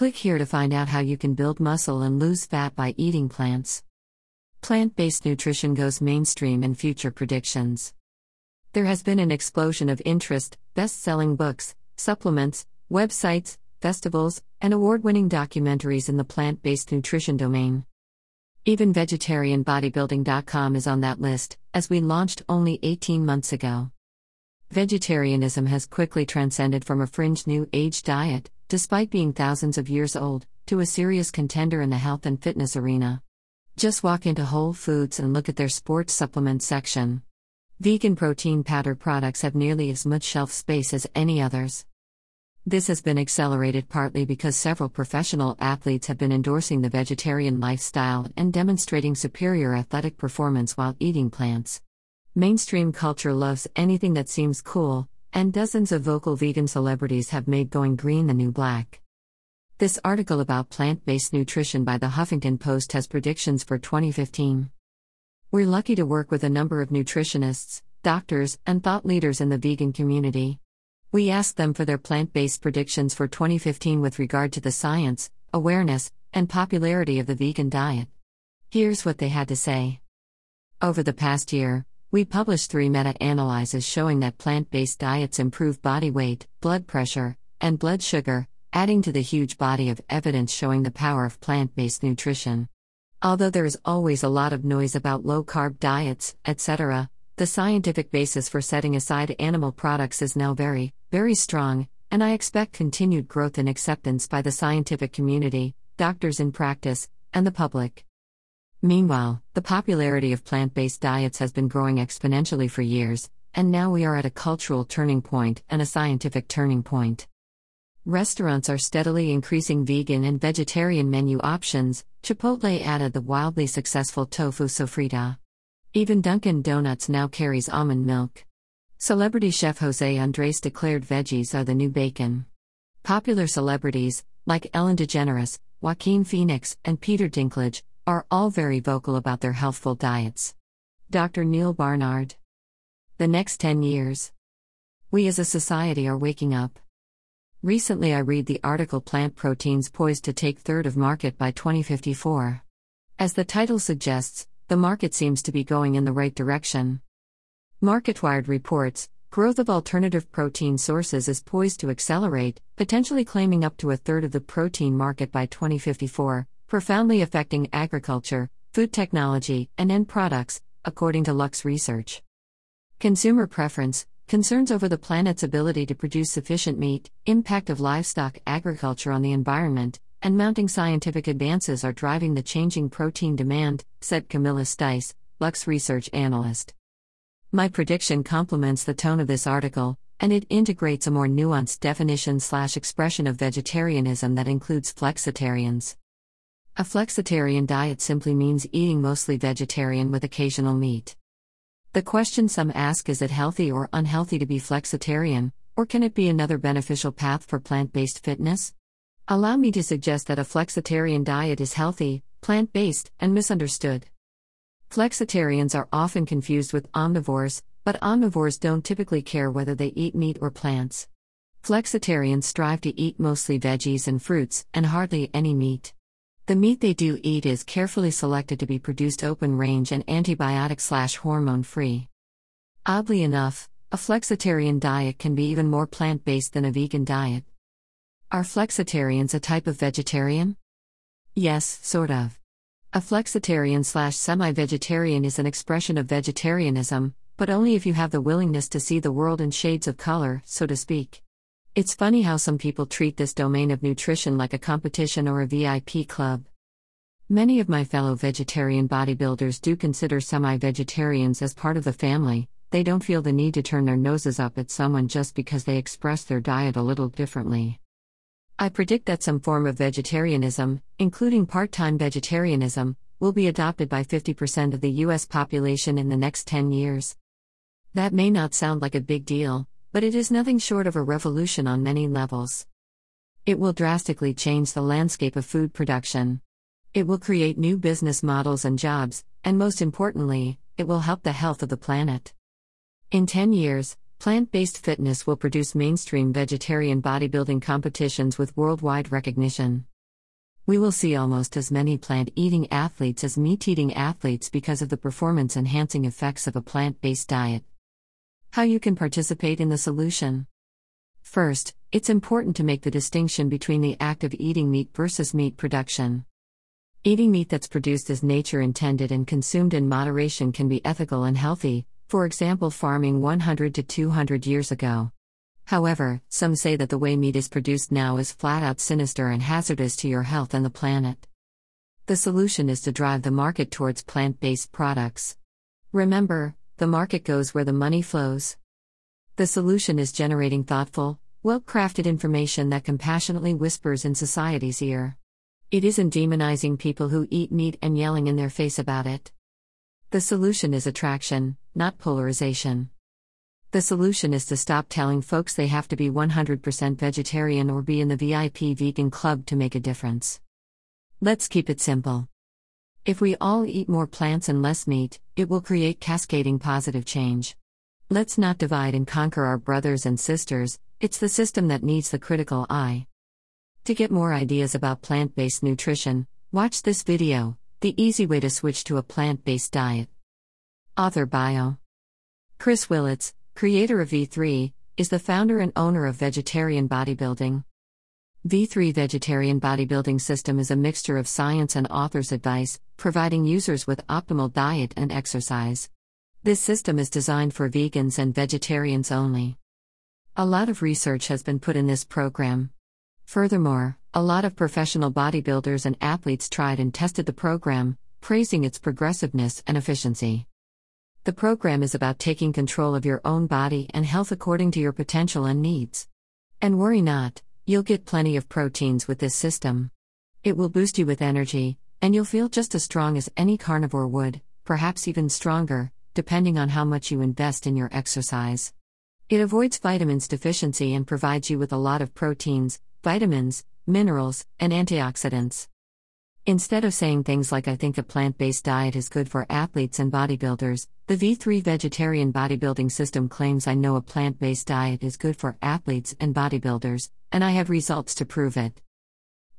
Click here to find out how you can build muscle and lose fat by eating plants. Plant based nutrition goes mainstream in future predictions. There has been an explosion of interest, best selling books, supplements, websites, festivals, and award winning documentaries in the plant based nutrition domain. Even vegetarianbodybuilding.com is on that list, as we launched only 18 months ago. Vegetarianism has quickly transcended from a fringe new age diet, despite being thousands of years old, to a serious contender in the health and fitness arena. Just walk into Whole Foods and look at their sports supplement section. Vegan protein powder products have nearly as much shelf space as any others. This has been accelerated partly because several professional athletes have been endorsing the vegetarian lifestyle and demonstrating superior athletic performance while eating plants. Mainstream culture loves anything that seems cool, and dozens of vocal vegan celebrities have made going green the new black. This article about plant based nutrition by the Huffington Post has predictions for 2015. We're lucky to work with a number of nutritionists, doctors, and thought leaders in the vegan community. We asked them for their plant based predictions for 2015 with regard to the science, awareness, and popularity of the vegan diet. Here's what they had to say. Over the past year, we published three meta analyses showing that plant based diets improve body weight, blood pressure, and blood sugar, adding to the huge body of evidence showing the power of plant based nutrition. Although there is always a lot of noise about low carb diets, etc., the scientific basis for setting aside animal products is now very, very strong, and I expect continued growth and acceptance by the scientific community, doctors in practice, and the public. Meanwhile, the popularity of plant based diets has been growing exponentially for years, and now we are at a cultural turning point and a scientific turning point. Restaurants are steadily increasing vegan and vegetarian menu options. Chipotle added the wildly successful tofu sofrita. Even Dunkin' Donuts now carries almond milk. Celebrity chef Jose Andres declared veggies are the new bacon. Popular celebrities, like Ellen DeGeneres, Joaquin Phoenix, and Peter Dinklage, are all very vocal about their healthful diets. Dr. Neil Barnard. The next 10 years. We as a society are waking up. Recently, I read the article Plant Proteins Poised to Take Third of Market by 2054. As the title suggests, the market seems to be going in the right direction. MarketWired reports growth of alternative protein sources is poised to accelerate, potentially claiming up to a third of the protein market by 2054, profoundly affecting agriculture, food technology, and end products, according to Lux Research. Consumer preference, concerns over the planet's ability to produce sufficient meat, impact of livestock agriculture on the environment, and mounting scientific advances are driving the changing protein demand, said Camilla Stice, Lux Research analyst. My prediction complements the tone of this article, and it integrates a more nuanced definition slash expression of vegetarianism that includes flexitarians. A flexitarian diet simply means eating mostly vegetarian with occasional meat. The question some ask is it healthy or unhealthy to be flexitarian, or can it be another beneficial path for plant based fitness? Allow me to suggest that a flexitarian diet is healthy, plant based, and misunderstood. Flexitarians are often confused with omnivores, but omnivores don't typically care whether they eat meat or plants. Flexitarians strive to eat mostly veggies and fruits, and hardly any meat. The meat they do eat is carefully selected to be produced open range and antibiotic slash hormone free. Oddly enough, a flexitarian diet can be even more plant based than a vegan diet. Are flexitarians a type of vegetarian? Yes, sort of. A flexitarian slash semi vegetarian is an expression of vegetarianism, but only if you have the willingness to see the world in shades of color, so to speak. It's funny how some people treat this domain of nutrition like a competition or a VIP club. Many of my fellow vegetarian bodybuilders do consider semi vegetarians as part of the family, they don't feel the need to turn their noses up at someone just because they express their diet a little differently. I predict that some form of vegetarianism, including part time vegetarianism, will be adopted by 50% of the US population in the next 10 years. That may not sound like a big deal, but it is nothing short of a revolution on many levels. It will drastically change the landscape of food production. It will create new business models and jobs, and most importantly, it will help the health of the planet. In 10 years, plant based fitness will produce mainstream vegetarian bodybuilding competitions with worldwide recognition. We will see almost as many plant eating athletes as meat eating athletes because of the performance enhancing effects of a plant based diet. How you can participate in the solution. First, it's important to make the distinction between the act of eating meat versus meat production. Eating meat that's produced as nature intended and consumed in moderation can be ethical and healthy, for example, farming 100 to 200 years ago. However, some say that the way meat is produced now is flat out sinister and hazardous to your health and the planet. The solution is to drive the market towards plant based products. Remember, the market goes where the money flows. The solution is generating thoughtful, well crafted information that compassionately whispers in society's ear. It isn't demonizing people who eat meat and yelling in their face about it. The solution is attraction, not polarization. The solution is to stop telling folks they have to be 100% vegetarian or be in the VIP vegan club to make a difference. Let's keep it simple. If we all eat more plants and less meat, it will create cascading positive change. Let's not divide and conquer our brothers and sisters, it's the system that needs the critical eye. To get more ideas about plant based nutrition, watch this video The Easy Way to Switch to a Plant Based Diet. Author Bio Chris Willitts, creator of V3, is the founder and owner of Vegetarian Bodybuilding. V3 Vegetarian Bodybuilding System is a mixture of science and author's advice, providing users with optimal diet and exercise. This system is designed for vegans and vegetarians only. A lot of research has been put in this program. Furthermore, a lot of professional bodybuilders and athletes tried and tested the program, praising its progressiveness and efficiency. The program is about taking control of your own body and health according to your potential and needs. And worry not, you'll get plenty of proteins with this system. It will boost you with energy, and you'll feel just as strong as any carnivore would, perhaps even stronger, depending on how much you invest in your exercise. It avoids vitamins deficiency and provides you with a lot of proteins, vitamins, minerals, and antioxidants. Instead of saying things like I think a plant based diet is good for athletes and bodybuilders, the V3 vegetarian bodybuilding system claims I know a plant based diet is good for athletes and bodybuilders, and I have results to prove it.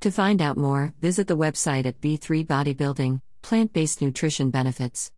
To find out more, visit the website at V3 Bodybuilding, Plant Based Nutrition Benefits.